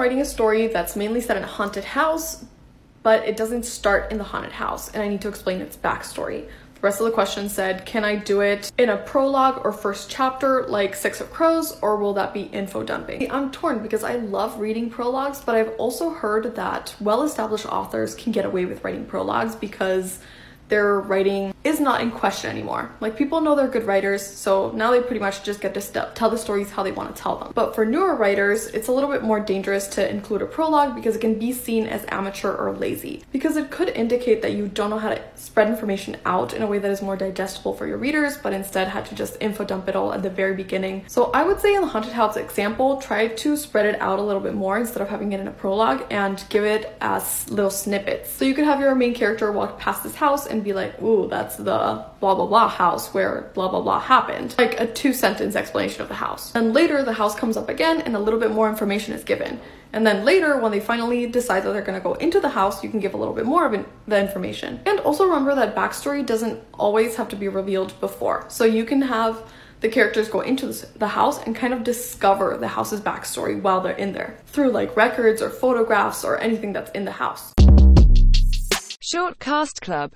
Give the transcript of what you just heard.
writing a story that's mainly set in a haunted house, but it doesn't start in the haunted house, and I need to explain its backstory. The rest of the question said, can I do it in a prologue or first chapter like Six of Crows, or will that be info dumping? I'm torn because I love reading prologues, but I've also heard that well established authors can get away with writing prologues because they're writing is not in question anymore. Like people know they're good writers, so now they pretty much just get to st- tell the stories how they want to tell them. But for newer writers, it's a little bit more dangerous to include a prologue because it can be seen as amateur or lazy. Because it could indicate that you don't know how to spread information out in a way that is more digestible for your readers, but instead had to just info dump it all at the very beginning. So I would say in the Haunted House example, try to spread it out a little bit more instead of having it in a prologue and give it as little snippets. So you could have your main character walk past this house and be like, ooh, that's the blah blah blah house where blah blah blah happened. Like a two sentence explanation of the house. And later the house comes up again and a little bit more information is given. And then later, when they finally decide that they're gonna go into the house, you can give a little bit more of the information. And also remember that backstory doesn't always have to be revealed before. So you can have the characters go into the house and kind of discover the house's backstory while they're in there through like records or photographs or anything that's in the house. Short Cast Club